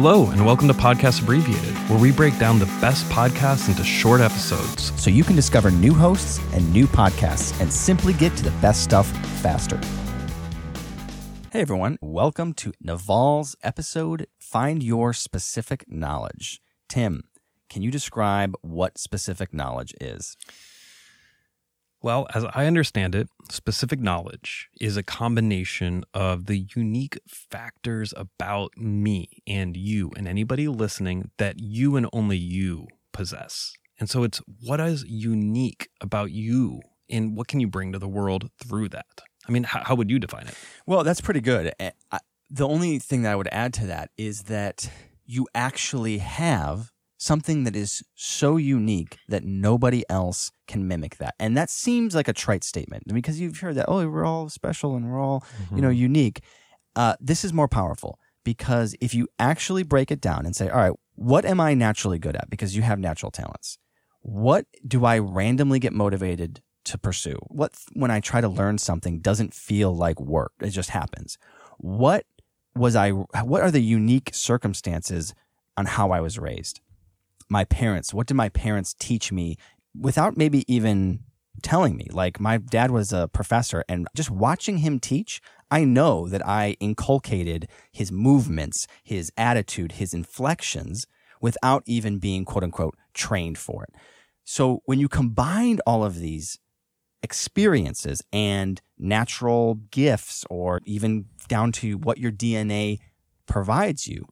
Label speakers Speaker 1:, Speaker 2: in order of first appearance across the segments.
Speaker 1: Hello, and welcome to Podcast Abbreviated, where we break down the best podcasts into short episodes.
Speaker 2: so you can discover new hosts and new podcasts and simply get to the best stuff faster. Hey everyone, welcome to Naval's episode Find Your Specific Knowledge. Tim, can you describe what specific knowledge is?
Speaker 1: Well, as I understand it, specific knowledge is a combination of the unique factors about me and you and anybody listening that you and only you possess. And so it's what is unique about you and what can you bring to the world through that? I mean, how, how would you define it?
Speaker 2: Well, that's pretty good. I- The only thing that I would add to that is that you actually have something that is so unique that nobody else can mimic that. And that seems like a trite statement because you've heard that, oh, we're all special and we're all, you know, unique. Uh, this is more powerful because if you actually break it down and say, all right, what am I naturally good at? Because you have natural talents. What do I randomly get motivated to pursue? What, when I try to learn something, doesn't feel like work? It just happens. What was I, what are the unique circumstances on how I was raised? My parents, what did my parents teach me without maybe even telling me? Like, my dad was a professor, and just watching him teach, I know that I inculcated his movements, his attitude, his inflections without even being quote unquote trained for it. So when you combine all of these experiences and natural gifts, or even down to what your DNA provides you,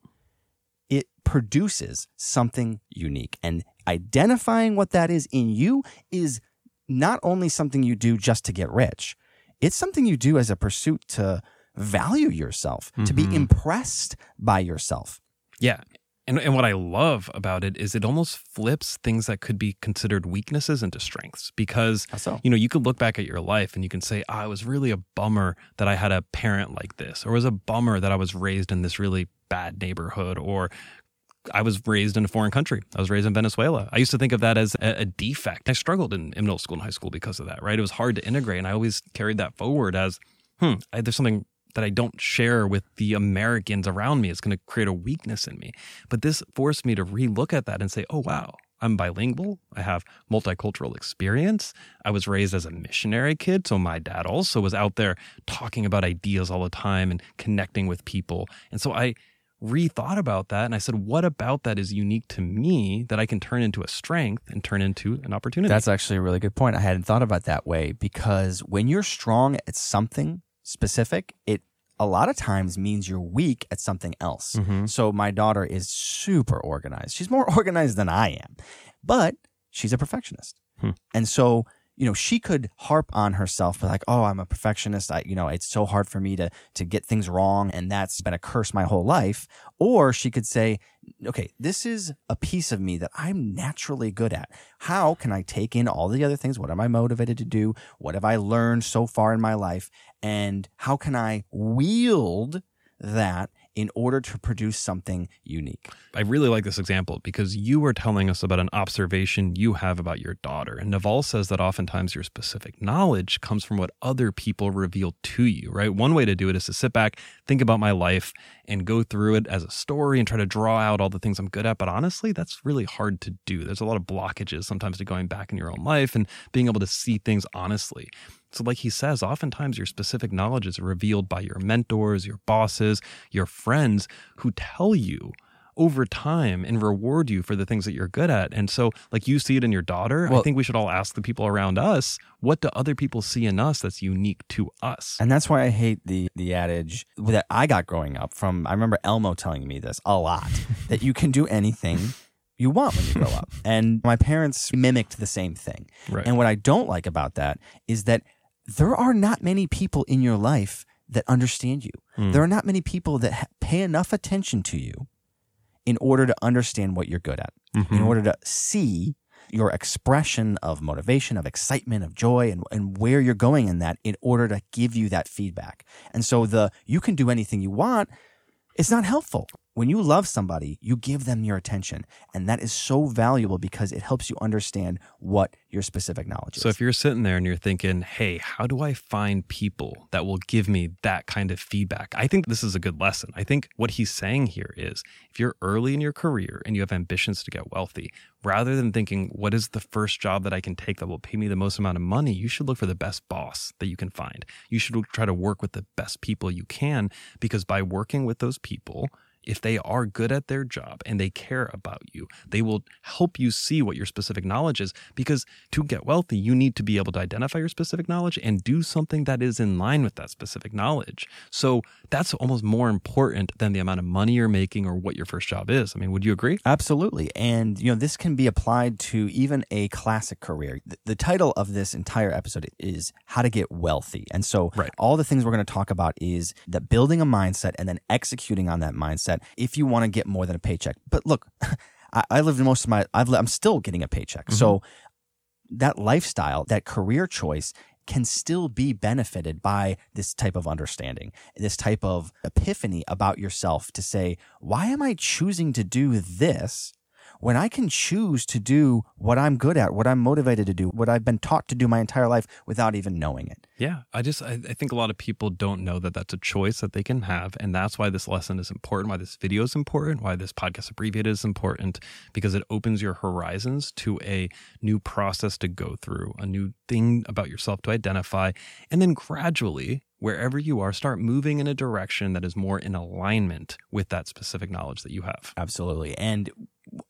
Speaker 2: produces something unique. And identifying what that is in you is not only something you do just to get rich, it's something you do as a pursuit to value yourself, to be impressed by yourself.
Speaker 1: Yeah. And, and what I love about it is it almost flips things that could be considered weaknesses into strengths because
Speaker 2: so?
Speaker 1: you know you could look back at your life and you can say ah, it was really a bummer that I had a parent like this or it was a bummer that I was raised in this really bad neighborhood or I was raised in a foreign country. I was raised in Venezuela. I used to think of that as a, a defect. I struggled in, in middle school and high school because of that, right? It was hard to integrate. And I always carried that forward as, hmm, I, there's something that I don't share with the Americans around me. It's going to create a weakness in me. But this forced me to relook at that and say, oh, wow, I'm bilingual. I have multicultural experience. I was raised as a missionary kid. So my dad also was out there talking about ideas all the time and connecting with people. And so I rethought about that and I said, what about that is unique to me that I can turn into a strength and turn into an opportunity?
Speaker 2: That's actually a really good point. I hadn't thought about that way because when you're strong at something specific, it a lot of times means you're weak at something else. Mm-hmm. So my daughter is super organized. She's more organized than I am, but she's a perfectionist. Hmm. And so, you know, she could harp on herself, like, oh, I'm a perfectionist. I, you know, it's so hard for me to to get things wrong, and that's been a curse my whole life. Or she could say, okay, this is a piece of me that I'm naturally good at. How can I take in all the other things? What am I motivated to do? What have I learned so far in my life? And how can I wield that in order to produce something unique?
Speaker 1: I really like this example because you were telling us about an observation you have about your daughter. And Naval says that oftentimes your specific knowledge comes from what other people reveal to you, right? One way to do it is to sit back, think about my life, and go through it as a story and try to draw out all the things I'm good at. But honestly, that's really hard to do. There's a lot of blockages sometimes to going back in your own life and being able to see things honestly. So, like he says, oftentimes your specific knowledge is revealed by your mentors, your bosses, your friends who tell you over time and reward you for the things that you're good at. And so, like you see it in your daughter, I think we should all ask the people around us, what do other people see in us that's unique to us?
Speaker 2: And that's why I hate the the adage that I got growing up from I remember Elmo telling me this a lot that you can do anything you want when you grow up. And my parents mimicked the same thing.
Speaker 1: Right.
Speaker 2: And what I don't like about that is that there are not many people in your life that understand you. Hmm. There are not many people that ha- pay enough attention to you in order to understand what you're good at, in mm-hmm. order to see your expression of motivation, of excitement, of joy, and, and where you're going in that in order to give you that feedback. And so the you can do anything you want, it's not helpful. When you love somebody, you give them your attention. And that is so valuable because it helps you understand what your specific knowledge is.
Speaker 1: So if you're sitting there and you're thinking, hey, how do I find people that will give me that kind of feedback? I think this is a good lesson. I think what he's saying here is if you're early in your career and you have ambitions to get wealthy, rather than thinking, what is the first job that I can take that will pay me the most amount of money, you should look for the best boss that you can find. You should try to work with the best people you can because by working with those people, if they are good at their job and they care about you, they will help you see what your specific knowledge is. Because to get wealthy, you need to be able to identify your specific knowledge and do something that is in line with that specific knowledge. So that's almost more important than the amount of money you're making or what your first job is. I mean, would you agree?
Speaker 2: Absolutely. And, you know, this can be applied to even a classic career. The, title of this entire episode is How to Get Wealthy. And so,
Speaker 1: right.
Speaker 2: all the things we're going to talk about is that building a mindset and then executing on that mindset that if you want to get more than a paycheck. But look, I, I lived most of my, I've, I'm still getting a paycheck. Mm-hmm. So that lifestyle, that career choice can still be benefited by this type of understanding, this type of epiphany about yourself to say, why am I choosing to do this when I can choose to do what I'm good at, what I'm motivated to do, what I've been taught to do my entire life without even knowing it.
Speaker 1: Yeah, I just I, I, think a lot of people don't know that that's a choice that they can have, and that's why this lesson is important, why this video is important, why this podcast abbreviated is important, because it opens your horizons to a new process to go through, a new thing about yourself to identify, and then gradually wherever you are, start moving in a direction that is more in alignment with that specific knowledge that you have.
Speaker 2: Absolutely. And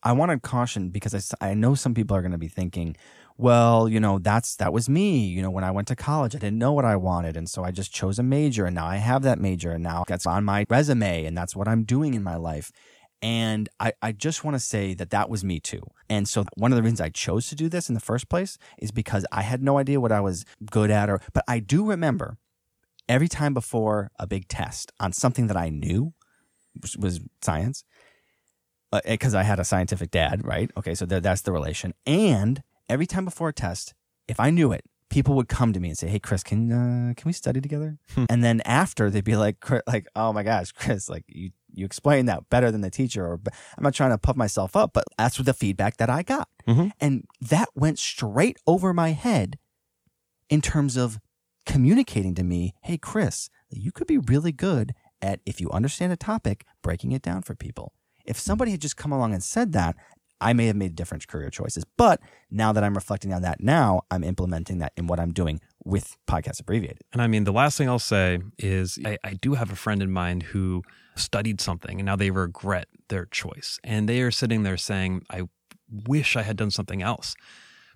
Speaker 2: I want to caution because I, I know some people are going to be thinking, well, you know, that's that was me. You know, when I went to college, I didn't know what I wanted, and so I just chose a major, and now I have that major, and now that's on my resume, and that's what I'm doing in my life. And I, I just want to say that that was me too. And so one of the reasons I chose to do this in the first place is because I had no idea what I was good at, or but I do remember every time before a big test on something that I knew was science because uh, I had a scientific dad, right? Okay, so th- that's the relation. And every time before a test, if I knew it, people would come to me and say, "Hey, Chris, can uh, can we study together?" Hmm. and then after, they'd be like, "Like, oh my gosh, Chris, like you you explained that better than the teacher." Or I'm not trying to puff myself up, but that's the feedback that I got, mm-hmm. and that went straight over my head in terms of communicating to me, "Hey, Chris, you could be really good at if you understand a topic, breaking it down for people." If somebody had just come along and said that, I may have made different career choices. But now that I'm reflecting on that now, I'm implementing that in what I'm doing with Podcast Abbreviated.
Speaker 1: And I mean, the last thing I'll say is I, I do have a friend in mind who studied something and now they regret their choice. And they are sitting there saying, I wish I had done something else.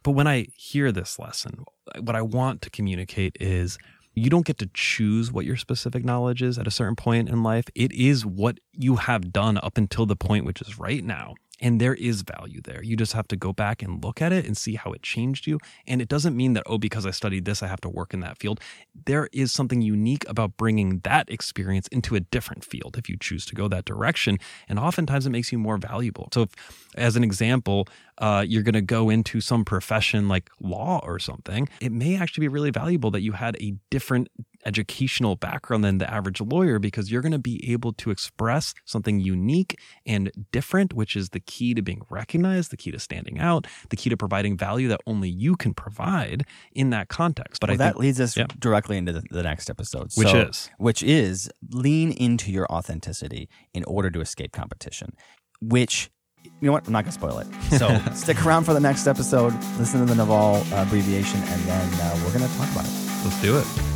Speaker 1: But when I hear this lesson, what I want to communicate is you don't get to choose what your specific knowledge is at a certain point in life. It is what you have done up until the point which is right now. And there is value there. You just have to go back and look at it and see how it changed you. And it doesn't mean that, oh, because I studied this, I have to work in that field. There is something unique about bringing that experience into a different field if you choose to go that direction. And oftentimes it makes you more valuable. So, if, as an example, uh, you're going to go into some profession like law or something, it may actually be really valuable that you had a different educational background than the average lawyer because you're going to be able to express something unique and different, which is the key to being recognized, the key to standing out, the key to providing value that only you can provide in that context.
Speaker 2: But well, that leads us yeah. directly into the, the, next episode,
Speaker 1: which so, is
Speaker 2: which is lean into your authenticity in order to escape competition, which you know what? I'm not going to spoil it. So stick around for the next episode. Listen to the Naval abbreviation, and then uh, we're going to talk about it.
Speaker 1: Let's do it.